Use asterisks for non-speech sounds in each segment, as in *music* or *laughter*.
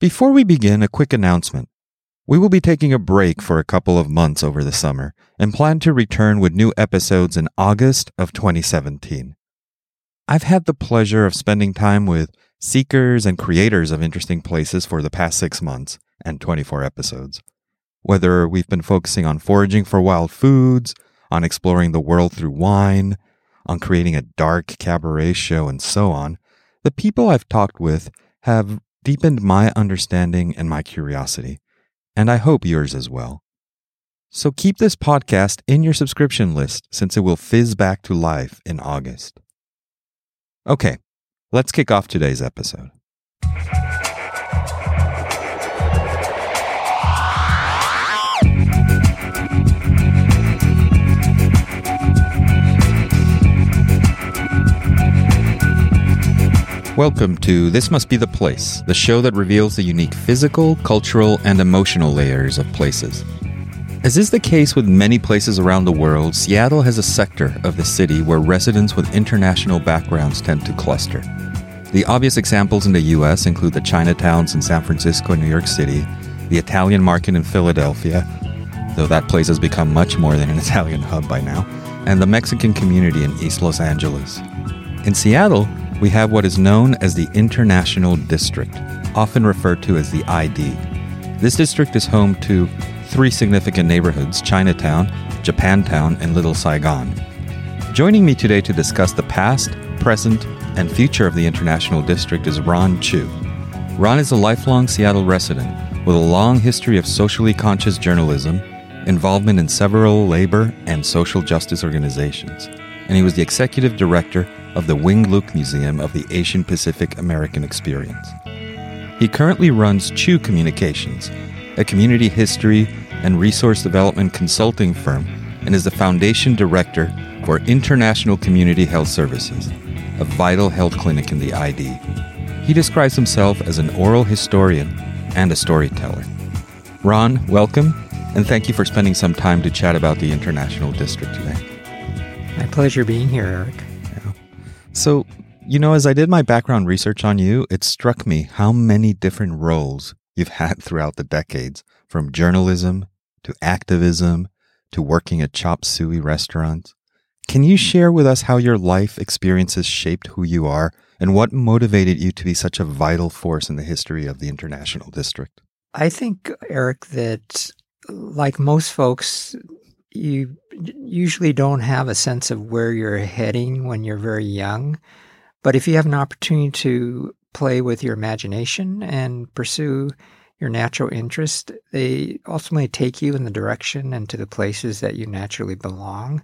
Before we begin, a quick announcement. We will be taking a break for a couple of months over the summer and plan to return with new episodes in August of 2017. I've had the pleasure of spending time with seekers and creators of interesting places for the past six months and 24 episodes. Whether we've been focusing on foraging for wild foods, on exploring the world through wine, on creating a dark cabaret show, and so on, the people I've talked with have deepened my understanding and my curiosity, and I hope yours as well. So keep this podcast in your subscription list since it will fizz back to life in August. Okay, let's kick off today's episode. Welcome to This Must Be the Place, the show that reveals the unique physical, cultural, and emotional layers of places. As is the case with many places around the world, Seattle has a sector of the city where residents with international backgrounds tend to cluster. The obvious examples in the US include the Chinatowns in San Francisco and New York City, the Italian market in Philadelphia, though that place has become much more than an *laughs* Italian hub by now, and the Mexican community in East Los Angeles. In Seattle, we have what is known as the International District, often referred to as the ID. This district is home to three significant neighborhoods Chinatown, Japantown, and Little Saigon. Joining me today to discuss the past, present, and future of the International District is Ron Chew. Ron is a lifelong Seattle resident with a long history of socially conscious journalism, involvement in several labor and social justice organizations, and he was the executive director of the Wing Luke Museum of the Asian Pacific American Experience. He currently runs Chew Communications, a community history and resource development consulting firm, and is the foundation director for International Community Health Services, a vital health clinic in the ID. He describes himself as an oral historian and a storyteller. Ron, welcome, and thank you for spending some time to chat about the International District today. My pleasure being here, Eric. So, you know, as I did my background research on you, it struck me how many different roles you've *laughs* had throughout the decades, from journalism to activism to working at chop suey restaurants. Can you mm-hmm. share with us how your life experiences shaped who you are and what motivated you to be such a vital force in the history of the International District? I think, Eric, that like most folks, you usually don't have a sense of where you're heading when you're very young. But if you have an opportunity to play with your imagination and pursue your natural interest, they ultimately take you in the direction and to the places that you naturally belong.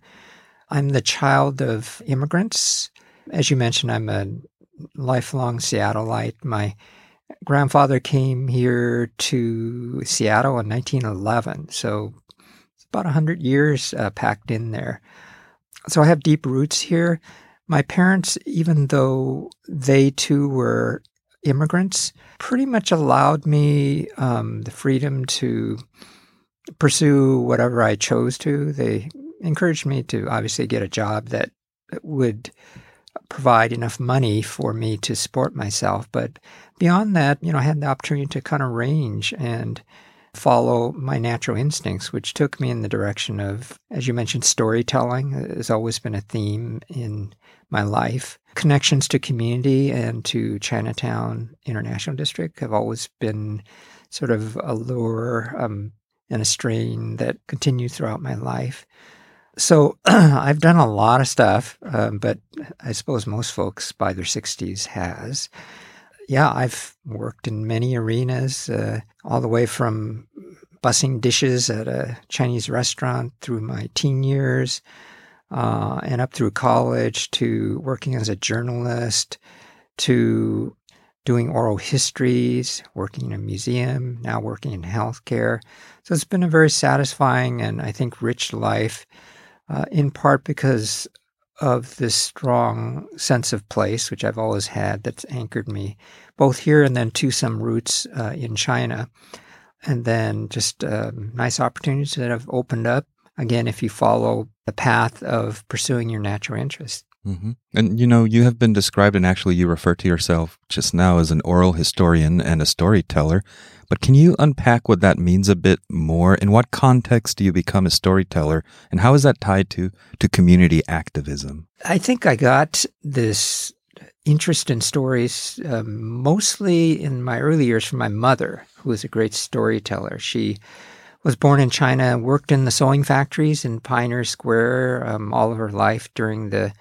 I'm the child of immigrants. As you mentioned, I'm a lifelong Seattleite. My grandfather came here to Seattle in 1911, so about 100 years uh, packed in there. So I have deep roots here. My parents, even though they too were immigrants, pretty much allowed me um, the freedom to pursue whatever I chose to. They encouraged me to obviously get a job that would provide enough money for me to support myself. But beyond that, you know, I had the opportunity to kind of range and follow my natural instincts, which took me in the direction of, as you mentioned, storytelling has always been a theme in my life. Connections to community and to Chinatown International District have always been sort of a lure um, and a strain that continued throughout my life. So *clears throat* I've done a lot of stuff, um, but I suppose most folks by their 60s has. Yeah, I've worked in many arenas, uh, all the way from bussing dishes at a Chinese restaurant through my teen years uh, and up through college to working as a journalist to doing oral histories, working in a museum, now working in healthcare. So it's been a very satisfying and I think rich life uh, in part because of this strong sense of place, which I've always had, that's anchored me both here and then to some roots uh, in China. And then just um, nice opportunities that have opened up. Again, if you follow the path of pursuing your natural interest. Mm-hmm. And you know, you have been described, and actually, you refer to yourself just now as an oral historian and a storyteller. But can you unpack what that means a bit more? In what context do you become a storyteller, and how is that tied to to community activism? I think I got this interest in stories um, mostly in my early years from my mother, who was a great storyteller. She was born in China, worked in the sewing factories in Pioneer Square um, all of her life during the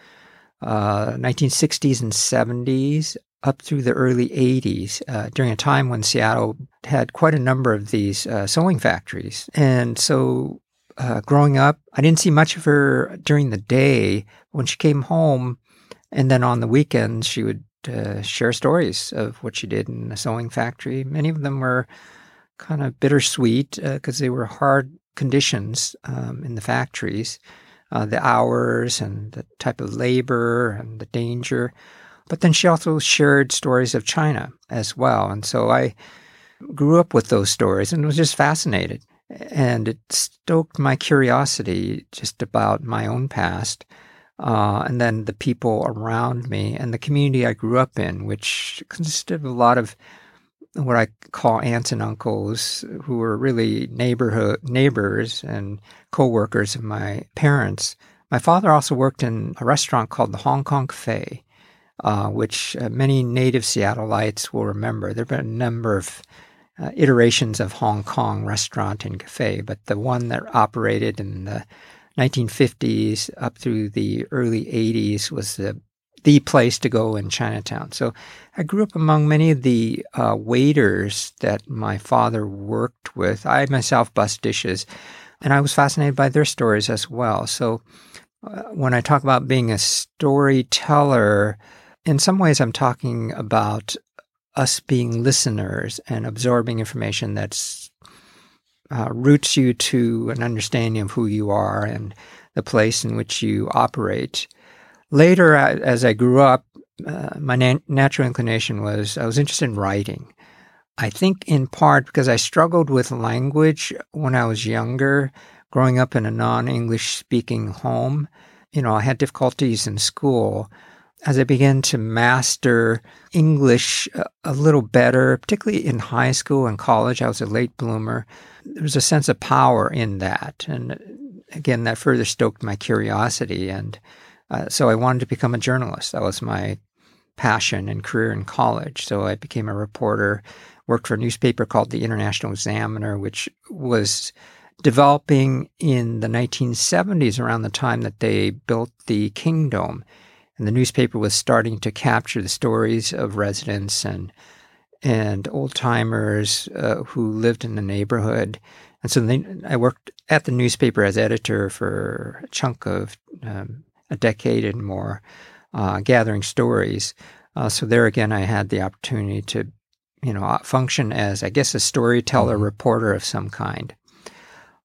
uh, 1960s and 70s up through the early 80s, uh, during a time when Seattle had quite a number of these uh, sewing factories. And so uh, growing up, I didn't see much of her during the day. When she came home, and then on the weekends, she would uh, share stories of what she did in the sewing factory. Many of them were kind of bittersweet because uh, they were hard conditions um, in the factories uh, the hours and the type of labor and the danger. But then she also shared stories of China as well. And so I grew up with those stories and was just fascinated. And it stoked my curiosity just about my own past. Uh, and then the people around me and the community I grew up in, which consisted of a lot of what I call aunts and uncles who were really neighborhood neighbors and co-workers of my parents. My father also worked in a restaurant called the Hong Kong Cafe, uh, which uh, many native Seattleites will remember. There have been a number of uh, iterations of Hong Kong restaurant and cafe, but the one that operated in the 1950s up through the early 80s was the the place to go in Chinatown. So I grew up among many of the uh, waiters that my father worked with. I myself bust dishes, and I was fascinated by their stories as well. So uh, when I talk about being a storyteller, in some ways I'm talking about us being listeners and absorbing information that's uh, roots you to an understanding of who you are and the place in which you operate. Later, as I grew up, uh, my na- natural inclination was I was interested in writing. I think in part because I struggled with language when I was younger, growing up in a non English speaking home. You know, I had difficulties in school. As I began to master English a, a little better, particularly in high school and college, I was a late bloomer. There was a sense of power in that. And again, that further stoked my curiosity. And uh, so I wanted to become a journalist. That was my passion and career in college. So I became a reporter, worked for a newspaper called the International Examiner, which was developing in the 1970s around the time that they built the Kingdome. And the newspaper was starting to capture the stories of residents and and old timers uh, who lived in the neighborhood. And so I worked at the newspaper as editor for a chunk of um, a decade and more, uh, gathering stories. Uh, so there again, I had the opportunity to, you know, uh, function as, I guess, a storyteller mm-hmm. reporter of some kind.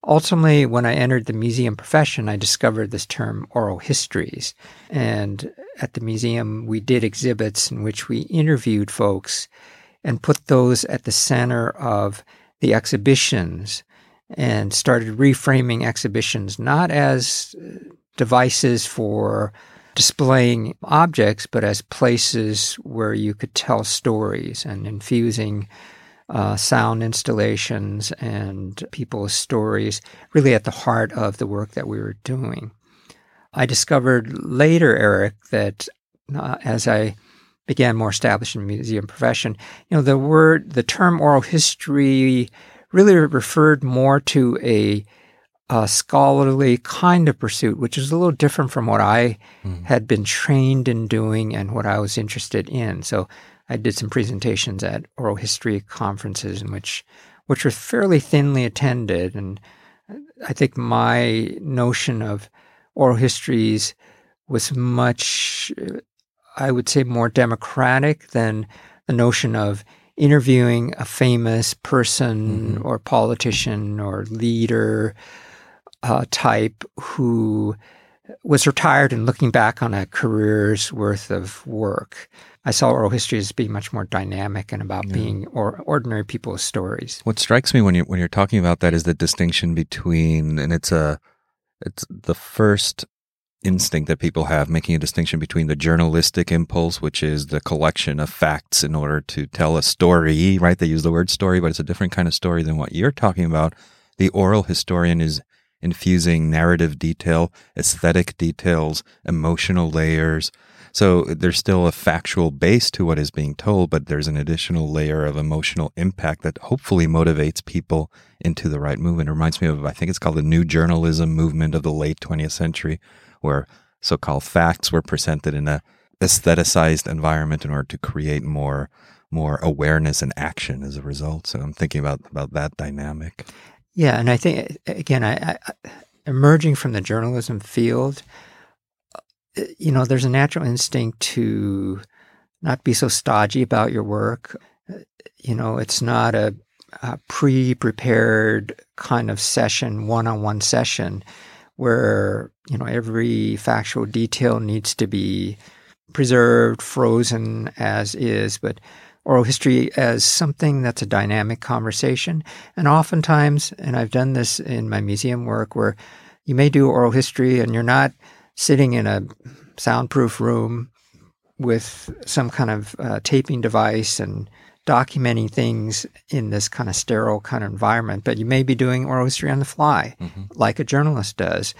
Ultimately, when I entered the museum profession, I discovered this term oral histories. And at the museum, we did exhibits in which we interviewed folks and put those at the center of the exhibitions and started reframing exhibitions not as devices for displaying objects, but as places where you could tell stories and infusing uh, sound installations and people's stories really at the heart of the work that we were doing. I discovered later, Eric, that uh, as I began more established in the museum profession, you know, the word, the term oral history really referred more to a a scholarly kind of pursuit, which is a little different from what I mm. had been trained in doing and what I was interested in. So I did some presentations at oral history conferences in which which were fairly thinly attended and I think my notion of oral histories was much I would say more democratic than the notion of interviewing a famous person mm-hmm. or politician or leader uh, type who was retired and looking back on a career's worth of work. I saw oral history as being much more dynamic and about yeah. being or ordinary people's stories. What strikes me when you when you're talking about that is the distinction between and it's a it's the first instinct that people have, making a distinction between the journalistic impulse, which is the collection of facts in order to tell a story, right? They use the word story, but it's a different kind of story than what you're talking about. The oral historian is infusing narrative detail, aesthetic details, emotional layers. So there's still a factual base to what is being told, but there's an additional layer of emotional impact that hopefully motivates people into the right movement. It reminds me of, I think it's called the new journalism movement of the late 20th century, where so-called facts were presented in a aestheticized environment in order to create more more awareness and action as a result. So I'm thinking about about that dynamic. Yeah, and I think again, I, I emerging from the journalism field, uh, you know, there's a natural instinct to not be so stodgy about your work. Uh, you know, it's not a, a pre-prepared kind of session, one-on-one session where you know every factual detail needs to be preserved, frozen as is, but oral history as something that's a dynamic conversation. And oftentimes, and I've done this in my museum work, where you may do oral history and you're not sitting in a soundproof room with some kind of uh, taping device and documenting things in this kind of sterile kind of environment, but you may be doing oral history on the fly, mm-hmm. like a journalist does.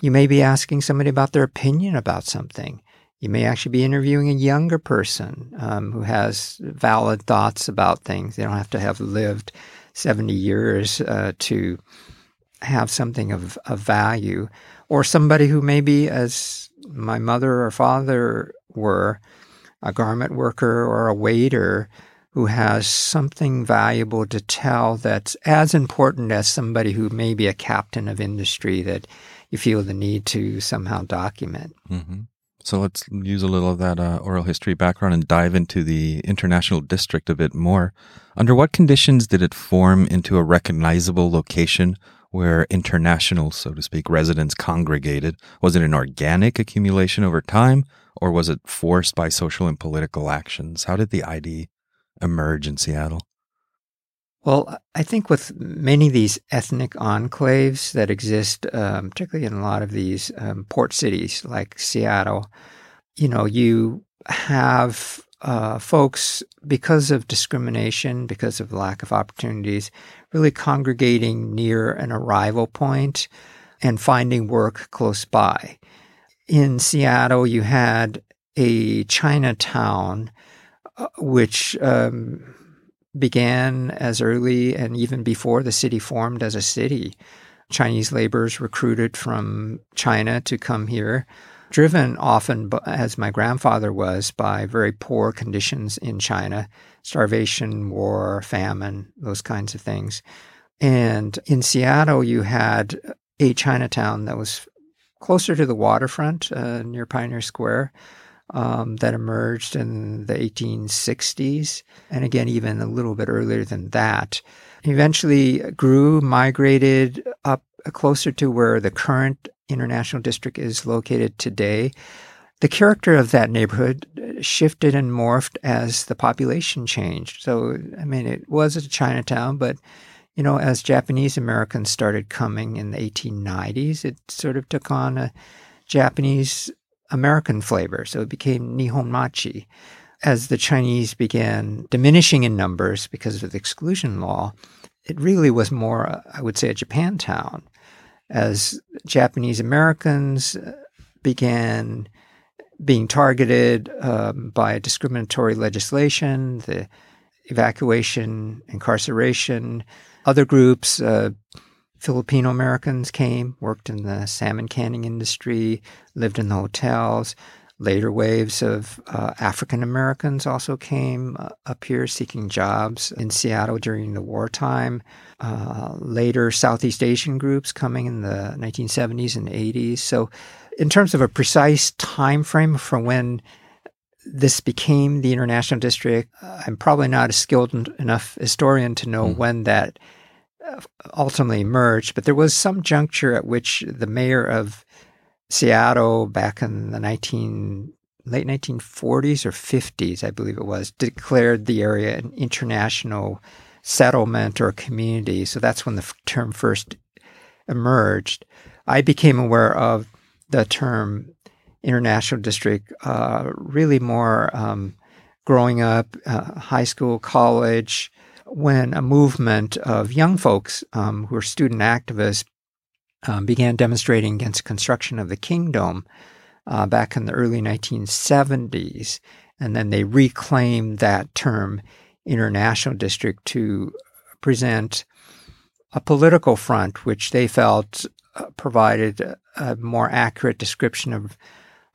You may be asking somebody about their opinion about something. You may actually be interviewing a younger person um, who has valid thoughts about things. They don't have to have lived 70 years uh, to have something of, of value. Or somebody who maybe, as my mother or father were, a garment worker or a waiter who has something valuable to tell that's as important as somebody who may be a captain of industry that you feel the need to somehow document. Mm-hmm. So let's use a little of that uh, oral history background and dive into the international district a bit more. Under what conditions did it form into a recognizable location where international, so to speak, residents congregated? Was it an organic accumulation over time, or was it forced by social and political actions? How did the ID emerge in Seattle? Well, I think with many of these ethnic enclaves that exist, um, particularly in a lot of these um, port cities like Seattle, you know, you have uh, folks, because of discrimination, because of lack of opportunities, really congregating near an arrival point and finding work close by. In Seattle, you had a Chinatown which um, began as early and even before the city formed as a city. Chinese laborers recruited from China to come here, driven often, as my grandfather was, by very poor conditions in China starvation, war, famine, those kinds of things. And in Seattle, you had a Chinatown that was closer to the waterfront uh, near Pioneer Square um, that emerged in the 1860s, and again, even a little bit earlier than that. Eventually grew, migrated up closer to where the current international district is located today. The character of that neighborhood shifted and morphed as the population changed. So, I mean, it was a Chinatown, but you know, as Japanese Americans started coming in the 1890s, it sort of took on a Japanese American flavor. So it became Nihonmachi. As the Chinese began diminishing in numbers because of the exclusion law, it really was more, I would say, a Japantown. As Japanese Americans uh, began being targeted um, by discriminatory legislation, the evacuation, incarceration, other groups, uh, Filipino Americans came, worked in the salmon canning industry, lived in the hotels. Later waves of uh, African Americans also came uh, up here seeking jobs in Seattle during the wartime. Uh, later, Southeast Asian groups coming in the 1970s and 80s. So, in terms of a precise time frame for when this became the international district, I'm probably not a skilled enough historian to know mm. when that ultimately emerged, but there was some juncture at which the mayor of Seattle back in the 19 late 1940s or 50s, I believe it was, declared the area an international settlement or community. So that's when the term first emerged. I became aware of the term international district uh, really more um, growing up, uh, high school, college, when a movement of young folks um, who were student activists um, began demonstrating against construction of the Kingdome uh, back in the early 1970s. And then they reclaimed that term international district to present a political front, which they felt uh, provided a, a, more accurate description of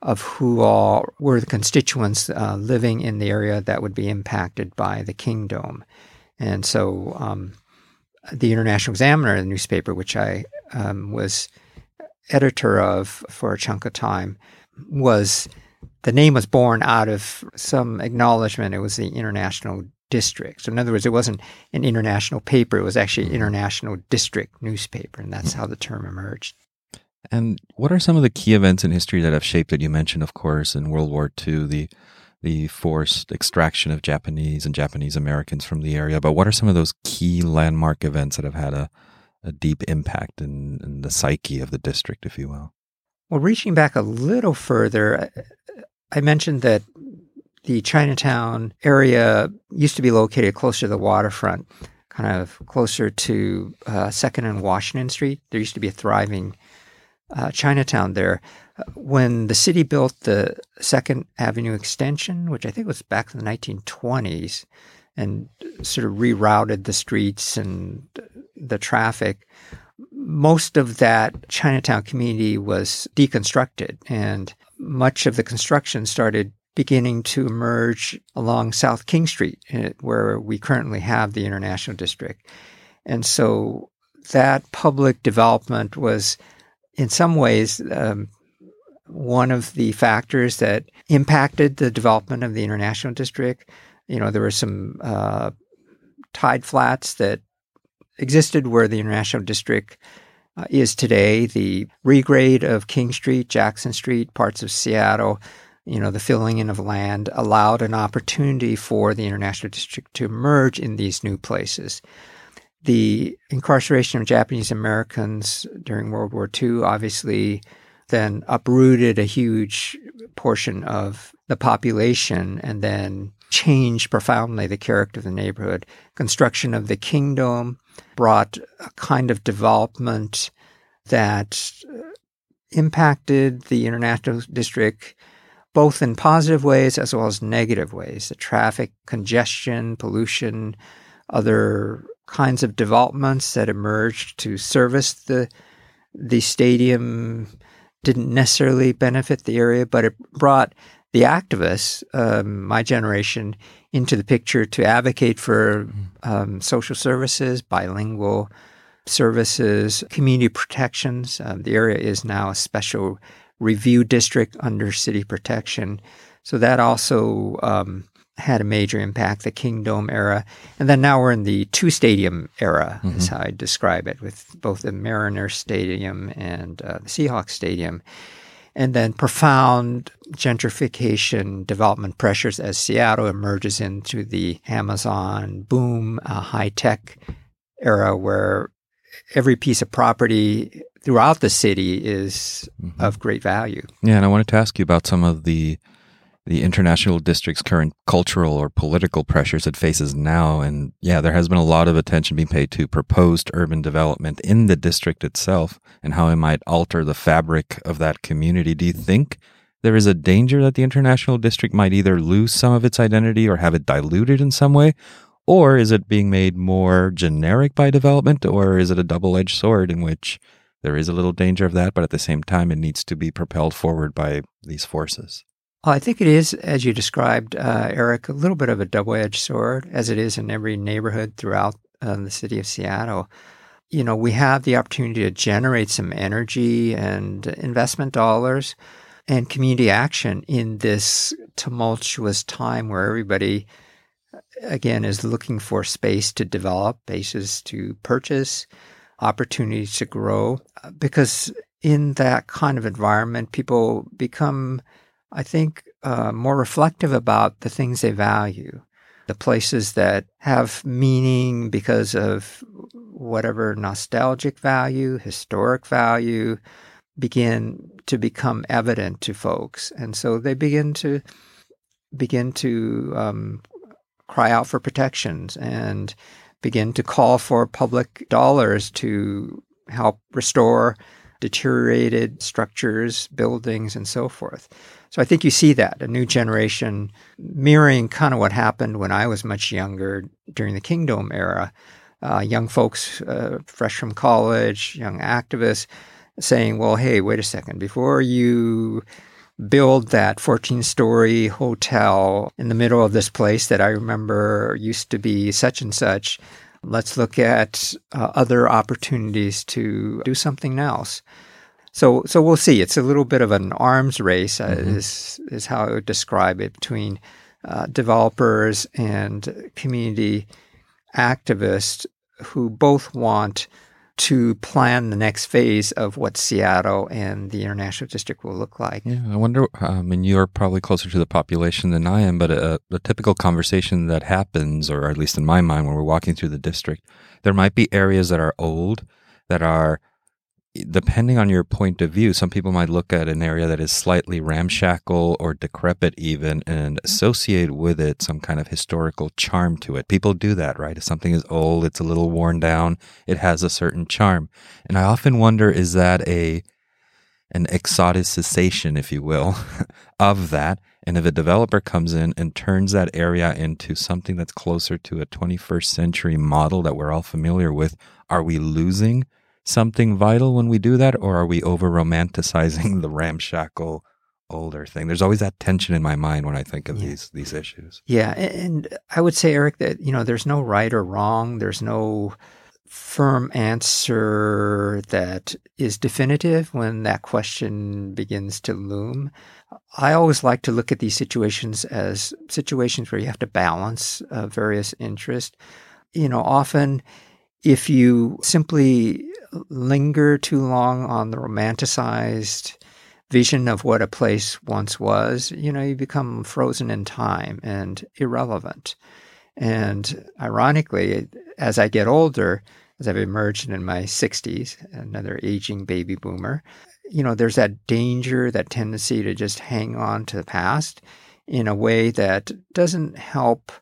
of who all were the constituents uh, living in the area that would be impacted by the Kingdome. And so um, the International Examiner, the newspaper, which I um, was editor of for a chunk of time, was the name was born out of some acknowledgement. It was the International District. So, in other words, it wasn't an international paper, it was actually an international district newspaper. And that's how the term emerged. And what are some of the key events in history that have shaped it? You mentioned, of course, in World War II, the the forced extraction of Japanese and Japanese Americans from the area. But what are some of those key landmark events that have had a, a deep impact in, in the psyche of the district, if you will? Well, reaching back a little further, I mentioned that the Chinatown area used to be located closer to the waterfront, kind of closer to uh, Second and Washington Street. There used to be a thriving uh, Chinatown there. When the city built the Second Avenue extension, which I think was back in the 1920s, and sort of rerouted the streets and the traffic, most of that Chinatown community was deconstructed, and much of the construction started beginning to emerge along South King Street, eh, where we currently have the International District. And so that public development was in some ways, um, one of the factors that impacted the development of the international district. You know, there were some uh, tide flats that existed where the international district uh, is today. The regrade of King Street, Jackson Street, parts of Seattle, you know, the filling in of land allowed an opportunity for the international district to emerge in these new places the incarceration of Japanese Americans during World War II obviously then uprooted a huge portion of the population and then changed profoundly the character of the neighborhood. Construction of the Kingdome brought a kind of development that uh, impacted the international district both in positive ways as well as negative ways. The traffic congestion, pollution, other kinds of developments that emerged to service the the stadium didn't necessarily benefit the area, but it brought the activists, um, my generation, into the picture to advocate for um, social services, bilingual services, community protections. Um, the area is now a special review district under city protection. So that also um, had a major impact, the Kingdome era. And then now we're in the two stadium era, mm-hmm. is how I describe it, with both the Mariner Stadium and uh, the Seahawks Stadium. And then profound gentrification development pressures as Seattle emerges into the Amazon boom, uh, high tech era where every piece of property throughout the city is mm-hmm. of great value. Yeah, and I wanted to ask you about some of the the international district's current cultural or political pressures it faces now. And yeah, there has been a lot of attention being paid to proposed urban development in the district itself and how it might alter the fabric of that community. Do you think there is a danger that the international district might either lose some of its identity or have it diluted in some way? Or is it being made more generic by development? Or is it a double edged sword in which there is a little danger of that, but at the same time, it needs to be propelled forward by these forces? Well, I think it is, as you described, uh, Eric, a little bit of a double edged sword, as it is in every neighborhood throughout uh, the city of Seattle. You know, we have the opportunity to generate some energy and investment dollars and community action in this tumultuous time where everybody, again, is looking for space to develop, bases to purchase, opportunities to grow. Because in that kind of environment, people become I think, uh, more reflective about the things they value, the places that have meaning because of whatever nostalgic value, historic value, begin to become evident to folks, and so they begin to begin to um, cry out for protections and begin to call for public dollars to help restore deteriorated structures, buildings, and so forth. So I think you see that a new generation mirroring kind of what happened when I was much younger during the Kingdome era. Uh, young folks, uh, fresh from college, young activists, saying, "Well, hey, wait a second. Before you build that 14-story hotel in the middle of this place that I remember used to be such and such." Let's look at uh, other opportunities to do something else. So, so we'll see. It's a little bit of an arms race, uh, mm-hmm. is is how I would describe it between uh, developers and community activists who both want to plan the next phase of what Seattle and the international district will look like. Yeah, I wonder. Um, I mean, you're probably closer to the population than I am, but a, a, typical conversation that happens, or at least in my mind, when we're walking through the district, there might be areas that are old, that are depending on your point of view, some people might look at an area that is slightly ramshackle or decrepit, even, and mm-hmm. associate with it some kind of historical charm to it. People do that, right? If something is old, it's a little worn down, it has a certain charm. And I often wonder is that a an exoticization, if you will, *laughs* of that? And if a developer comes in and turns that area into something that's closer to a 21st century model that we're all familiar with, are we losing? Something vital when we do that, or are we over romanticizing *laughs* the ramshackle older thing? There's always that tension in my mind when I think of yeah. these these issues. Yeah, and I would say, Eric, that you know, there's no right or wrong. There's no firm answer that is definitive when that question begins to loom. I always like to look at these situations as situations where you have to balance uh, various interests. You know, often if you simply linger too long on the romanticized vision of what a place once was, you know, you become frozen in time and irrelevant. And ironically, as I get older, as I've emerged in my 60s, another aging baby boomer, you know, there's that danger, that tendency to just hang on to the past in a way that doesn't help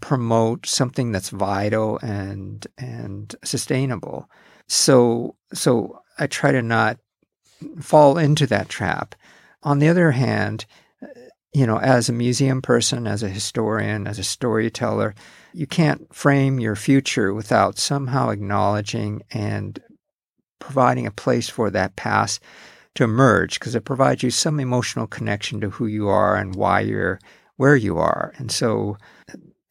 promote something that's vital and and sustainable. So so I try to not fall into that trap. On the other hand, you know, as a museum person, as a historian, as a storyteller, you can't frame your future without somehow acknowledging and providing a place for that past to emerge because it provides you some emotional connection to who you are and why you're where you are. And so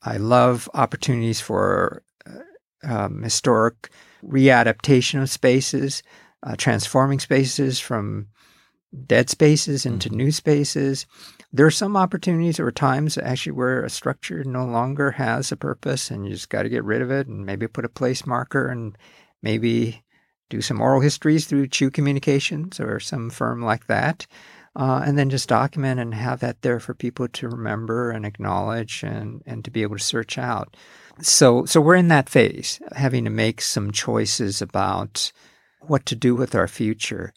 I love opportunities for uh, um, historic readaptation of spaces, uh, transforming spaces from dead spaces into mm-hmm. new spaces. There are some opportunities or times actually where a structure no longer has a purpose and you just got to get rid of it and maybe put a place marker and maybe do some oral histories through Chew Communications or some firm like that uh, and then just document and have that there for people to remember and acknowledge and, and to be able to search out. So, so we're in that phase, having to make some choices about what to do with our future.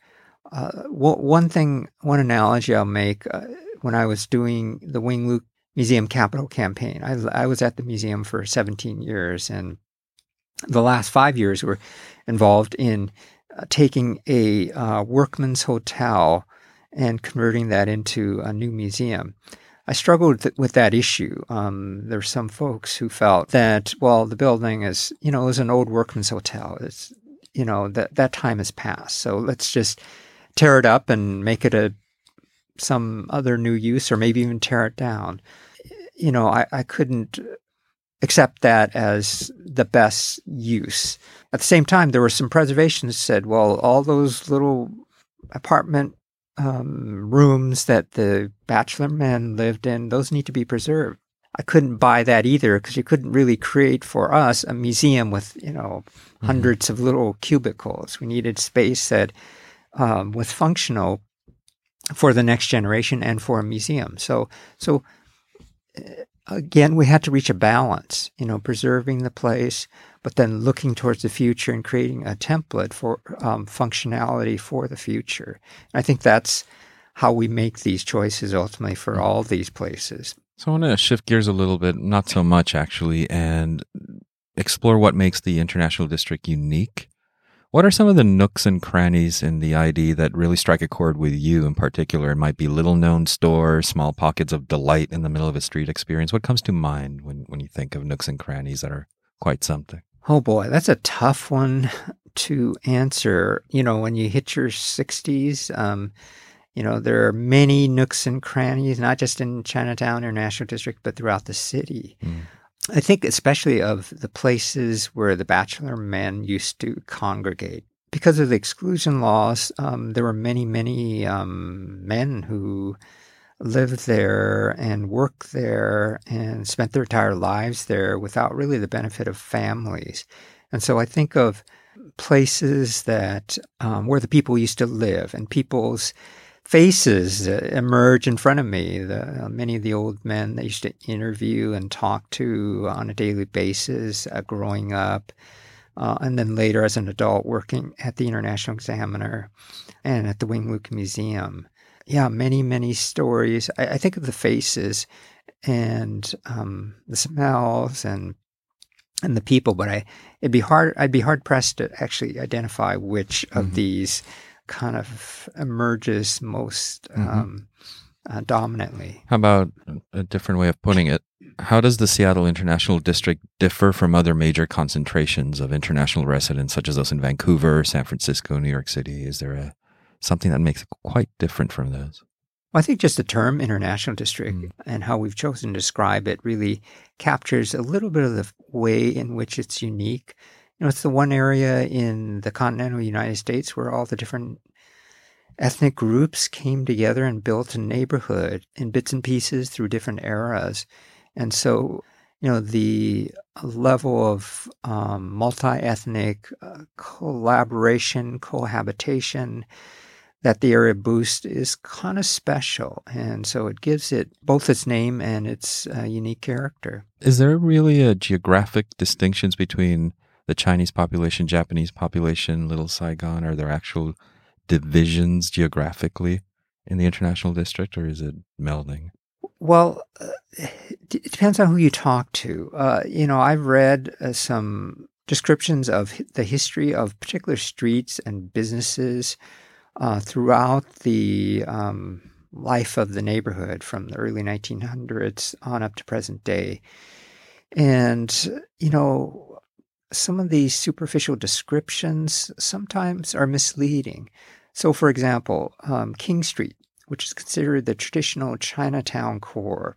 Uh, one thing, one analogy I'll make uh, when I was doing the Wing Luke Museum Capital campaign, I, I was at the museum for 17 years, and the last five years were involved in uh, taking a uh, workman's hotel and converting that into a new museum. I struggled with that issue. Um, there were some folks who felt that, well, the building is, you know, was an old workman's hotel. It's, you know, that that time has passed. So let's just tear it up and make it a some other new use, or maybe even tear it down. You know, I, I couldn't accept that as the best use. At the same time, there were some preservationists said, well, all those little apartment um, rooms that the bachelor men lived in, those need to be preserved. I couldn't buy that either because you couldn't really create for us a museum with you know mm-hmm. hundreds of little cubicles. We needed space that um, was functional for the next generation and for a museum. So so again, we had to reach a balance, you know, preserving the place, but then looking towards the future and creating a template for um, functionality for the future. And I think that's how we make these choices ultimately for all these places. So I want to shift gears a little bit, not so much actually, and explore what makes the International District unique. What are some of the nooks and crannies in the ID that really strike a chord with you in particular? It might be little known stores, small pockets of delight in the middle of a street experience. What comes to mind when, when you think of nooks and crannies that are quite something? Oh boy, that's a tough one to answer. You know, when you hit your 60s, um, you know, there are many nooks and crannies, not just in Chinatown or National District, but throughout the city. Mm. I think especially of the places where the bachelor men used to congregate. Because of the exclusion laws, um, there were many, many um, men who lived there and worked there and spent their entire lives there without really the benefit of families. And so I think of places that um, where the people used to live and people's faces that emerge in front of me. The, uh, many of the old men that used to interview and talk to on a daily basis uh, growing up, uh, and then later as an adult working at the International Examiner and at the Wing Luke Museum. Yeah, many, many stories. I, I think of the faces and um, the smells and and the people, but I it'd be hard. I'd be hard pressed to actually identify which of mm-hmm. these kind of emerges most mm-hmm. um, uh, dominantly. How about a different way of putting it? How does the Seattle International District differ from other major concentrations of international residents, such as those in Vancouver, San Francisco, New York City? Is there a something that makes it quite different from those? Well, I think just the term international district mm. and how we've chosen to describe it really captures a little bit of the way in which it's unique you know, it's the one area in the continental United States where all the different ethnic groups came together and built a neighborhood in bits and pieces through different eras. And so, you know, the level of um, multi ethnic uh, collaboration, cohabitation that the area boosts is kind of special. And so it gives it both its name and its uh, unique character. Is there really a geographic distinctions between the Chinese population, Japanese population, Little Saigon? Are there actual divisions geographically in the international district, or is it melding? Well, uh, it depends on who you talk to. Uh, you know, I've read uh, some descriptions of the history of particular streets and businesses uh, throughout the um, life of the neighborhood from the early 1900s on up to present day. And, you know, some of these superficial descriptions sometimes are misleading. So, for example, um, King Street, which is considered the traditional Chinatown core.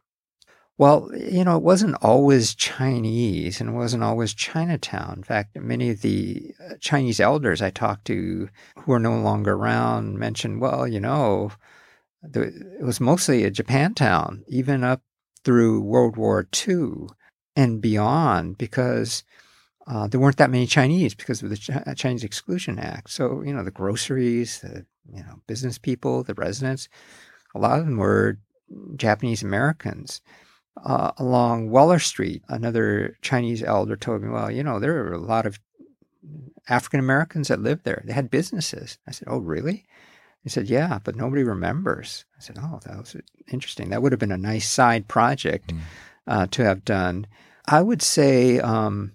Well, you know, it wasn't always Chinese and it wasn't always Chinatown. In fact, many of the uh, Chinese elders I talked to who are no longer around mentioned, well, you know, it was mostly a Japantown, even up through World War II and beyond, because uh, there weren't that many Chinese because of the Ch- uh, Chinese Exclusion Act. So, you know, the groceries, the, you know, business people, the residents, a lot of them were Japanese Americans. Uh, along Weller Street, another Chinese elder told me, well, you know, there were a lot of African Americans that lived there. They had businesses. I said, oh, really? He said, yeah, but nobody remembers. I said, oh, that was interesting. That would have been a nice side project mm. uh, to have done. I would say um,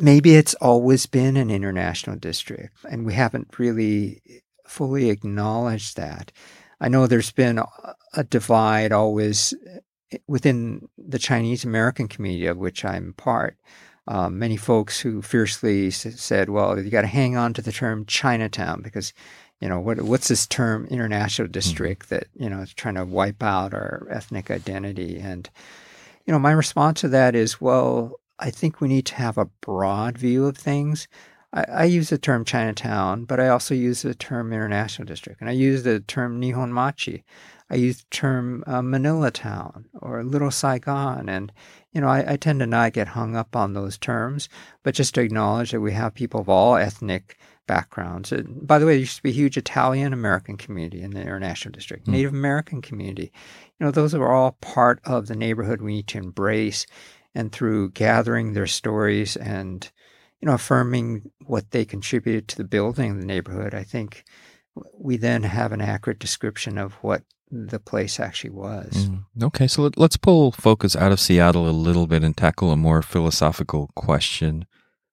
maybe it's always been an international district, and we haven't really fully acknowledged that. I know there's been a divide always eh, within the Chinese American community, of which I'm part. Um, many folks who fiercely said, "Well, you got to hang on to the term Chinatown because, you know, what, what's this term international mm-hmm. district that you know is trying to wipe out our ethnic identity?" And you know, my response to that is, well, I think we need to have a broad view of things. I, I, use the term Chinatown, but I also use the term International District, and I use the term Nihonmachi. I use the term uh, Manila Town or Little Saigon, and you know I, I tend to not get hung up on those terms, but just to acknowledge that we have people of all ethnic backgrounds. And by the way, there used to be a huge Italian American community in the International District, mm. Native American community. You know, those are all part of the neighborhood we need to embrace. And through gathering their stories and, you know, affirming what they contributed to the building of the neighborhood, I think we then have an accurate description of what the place actually was. Mm. Okay, so let, us pull focus out of Seattle a little bit and tackle a more philosophical question.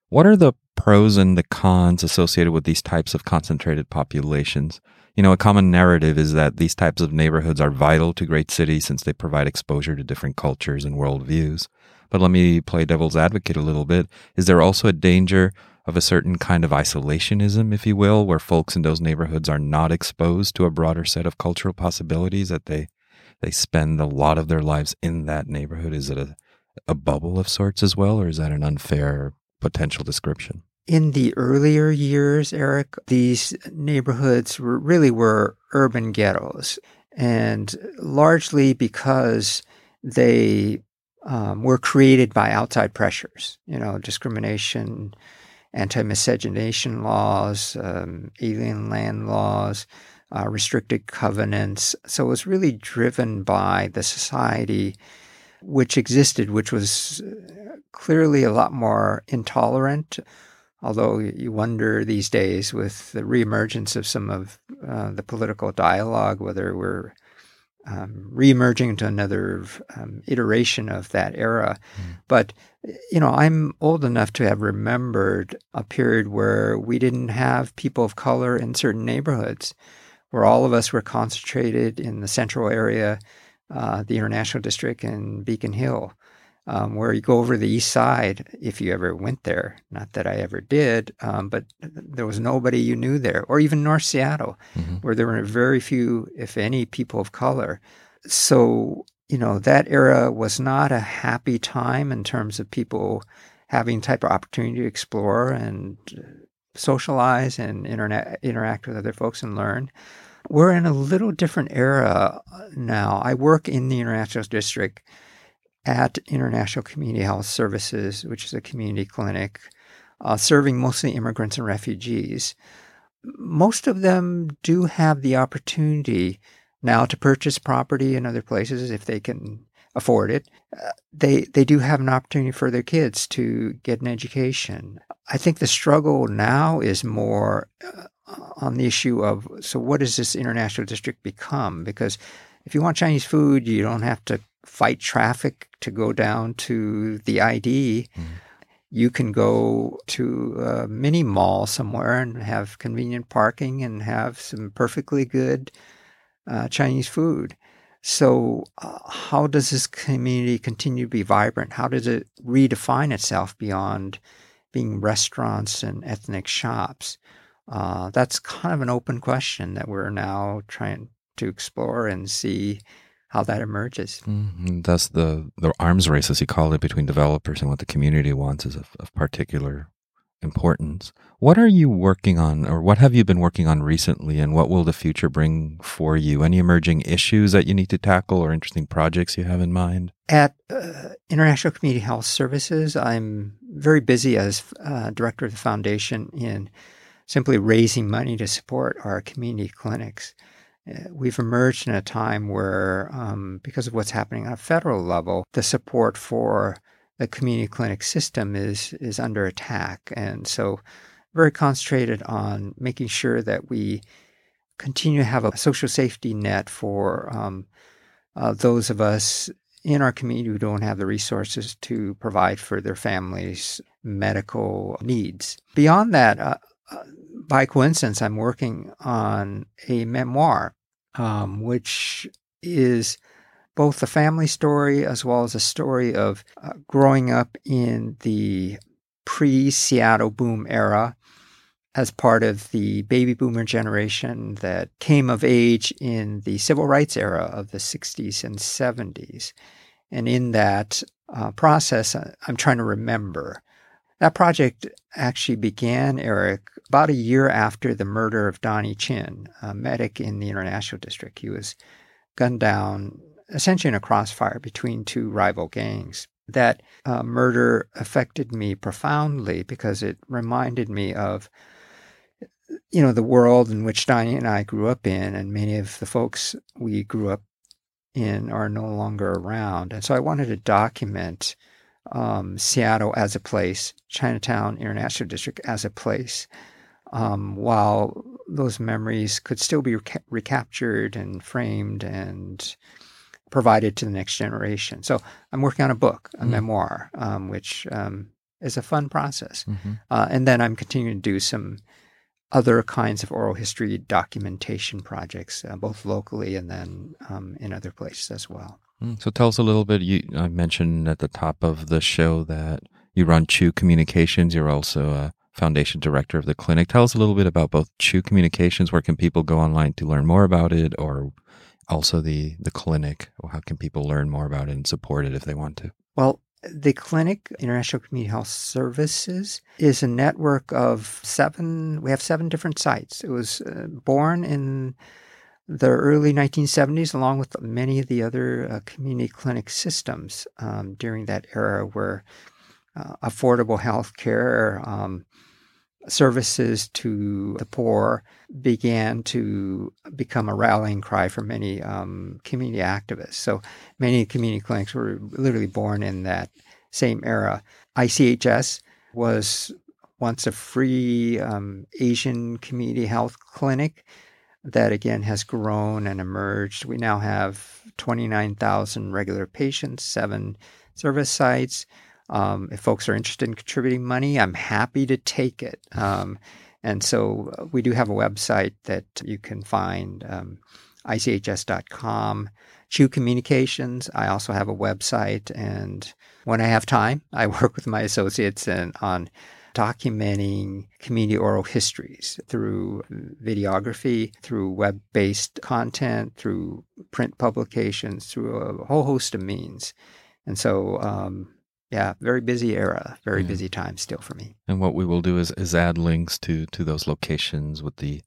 What are the pros and the cons associated with these types of concentrated populations? You know, a common narrative is that these types of neighborhoods are vital to great cities since they provide exposure to different cultures and worldviews. But let me play devil's advocate a little bit. Is there also a danger of a certain kind of isolationism, if you will, where folks in those neighborhoods are not exposed to a broader set of cultural possibilities that they they spend a lot of their lives in that neighborhood? Is it a, a bubble of sorts as well, or is that an unfair potential description? In the earlier years, Eric, these neighborhoods were, really were urban ghettos, and largely because they um, were created by outside pressures, you know, discrimination, anti miscegenation laws, um, alien land laws, uh, restricted covenants. So it was really driven by the society which existed, which was clearly a lot more intolerant. Although you wonder these days with the reemergence of some of uh, the political dialogue whether we're um, reemerging into another um, iteration of that era. Mm. But, you know, I'm old enough to have remembered a period where we didn't have people of color in certain neighborhoods, where all of us were concentrated in the central area, uh, the International District, and Beacon Hill um, where you go over the east side if you ever went there. Not that I ever did, um, but there was nobody you knew there, or even North Seattle, mm-hmm. where there were very few, if any, people of color. So, you know, that era was not a happy time in terms of people having type of opportunity to explore and socialize and internet, interact with other folks and learn. We're in a little different era now. I work in the International District at International Community Health Services, which is a community clinic uh, serving mostly immigrants and refugees. Most of them do have the opportunity now to purchase property in other places if they can afford it. Uh, they they do have an opportunity for their kids to get an education. I think the struggle now is more uh, on the issue of so what does this international district become? Because if you want Chinese food, you don't have to fight traffic to go down to the ID. Mm. You can go to a mini mall somewhere and have convenient parking and have some perfectly good uh, Chinese food. So, uh, how does this community continue to be vibrant? How does it redefine itself beyond being restaurants and ethnic shops? Uh, that's kind of an open question that we're now trying to explore and see how that emerges. Mm-hmm. Thus, the the arms race, as you call it, between developers and what the community wants is of, of particular importance. What are you working on, or what have you been working on recently, and what will the future bring for you? Any emerging issues that you need to tackle, or interesting projects you have in mind? At uh, International Community Health Services, I'm very busy as uh, director of the foundation in simply raising money to support our community clinics we've emerged in a time where, um, because of what's happening on a federal level, the support for the community clinic system is is under attack, and so very concentrated on making sure that we continue to have a social safety net for um, uh, those of us in our community who don't have the resources to provide for their families' medical needs. Beyond that, uh, uh, by coincidence, I'm working on a memoir um, which is both a family story as well as a story of uh, growing up in the pre Seattle boom era as part of the baby boomer generation that came of age in the civil rights era of the 60s and 70s. And in that uh, process, I'm trying to remember that project actually began, Eric, about a year after the murder of Donnie Chin, a medic in the International District. He was gunned down essentially in a crossfire between two rival gangs. That uh, murder affected me profoundly because it reminded me of you know the world in which Donnie and I grew up in, and many of the folks we grew up in are no longer around. And so I wanted to document um, Seattle as a place, Chinatown International District as a place, um, while those memories could still be reca- recaptured and framed and provided to the next generation. So I'm working on a book, a mm-hmm. memoir, um, which um, is a fun process. Mm-hmm. Uh, and then I'm continuing to do some other kinds of oral history documentation projects, uh, both locally and then um, in other places as well. Mm, so tell us a little bit. You I mentioned at the top of the show that you run Chew Communications. You're also a foundation director of the clinic. Tell us a little bit about both Chew Communications. Where can people go online to learn more about it, or also the the clinic? How can people learn more about it and support it if they want to? Well, the clinic, International Community Health Services, is a network of seven. We have seven different sites. It was uh, born in the early 1970s, along with many of the other uh, community clinic systems um, during that era where uh, affordable health care, um, services to the poor began to become a rallying cry for many um, community activists. So many community clinics were literally born in that same era. ICHS was once a free um, Asian community health clinic that again has grown and emerged. We now have 29,000 regular patients, seven service sites. Um, if folks are interested in contributing money, I'm happy to take it. Um, and so uh, we do have a website that you can find, um, ICHS.com. Chew Communications, I also have a website. And when I have time, I *laughs* work with my associates and on documenting community oral histories through videography, through web based content, through print publications, through a whole host of means. And so um, yeah, very busy era, very yeah. busy time still for me. And what we will do is, is add links to to those locations with the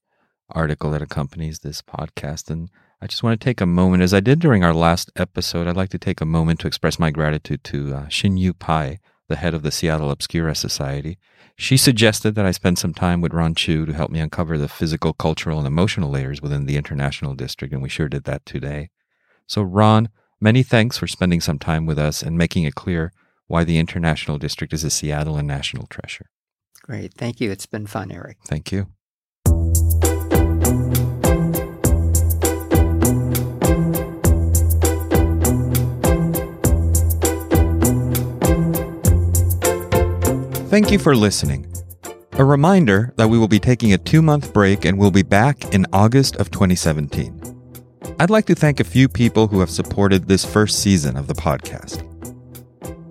article that accompanies this podcast. And I just want to take a moment, as I did during our last episode, I'd like to take a moment to express my gratitude to uh, Yu Pai, the head of the Seattle Obscura Society. She suggested that I spend some time with Ron Chew to help me uncover the physical, cultural, and emotional layers within the International District, and we sure did that today. So, Ron, many thanks for spending some time with us and making it clear why the International District is a Seattle and national treasure. Great. Thank you. It's been fun, Eric. Thank you. Thank you for listening. A reminder that we will be taking a two month break and we'll be back in August of 2017. I'd like to thank a few people who have supported this first season of the podcast.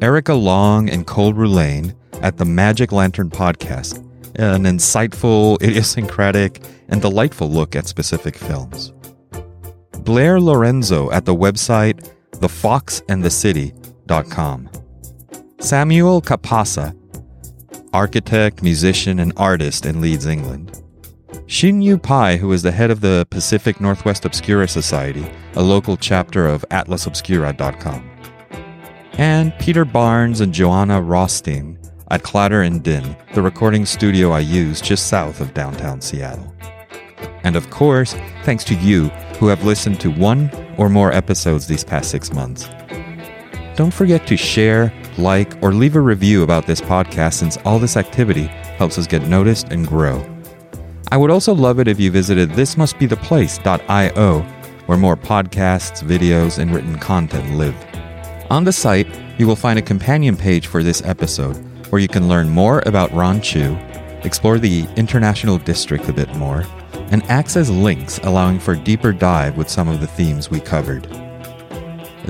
Erica Long and Cole Rulain at the Magic Lantern Podcast, an insightful, *laughs* idiosyncratic, and delightful look at specific films. Blair Lorenzo at the website thefoxandthecity.com. Samuel Capasa, architect, musician, and artist in Leeds, England. Shin Yu Pai, who is the head of the Pacific Northwest Obscura Society, a local chapter of atlasobscura.com and Peter Barnes and Joanna Rothstein at Clatter and Din, the recording studio I use just south of downtown Seattle. And of course, thanks to you who have listened to one or more episodes these past six months. Don't forget to share, like, or leave a review about this podcast since all this activity helps us get noticed and grow. I would also love it if you visited thismustbetheplace.io, where more podcasts, videos, and written content live. On the site, you will find a companion page for this episode where you can learn more about Ron Chew, explore the International District a bit more, and access links allowing for a deeper dive with some of the themes we covered.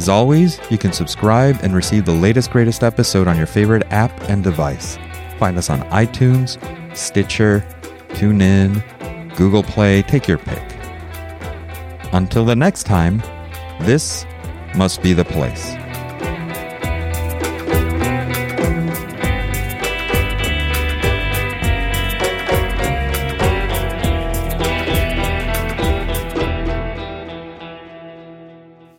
As always, you can subscribe and receive the latest greatest episode on your favorite app and device. Find us on iTunes, Stitcher, TuneIn, Google Play, take your pick. Until the next time, this must be the place.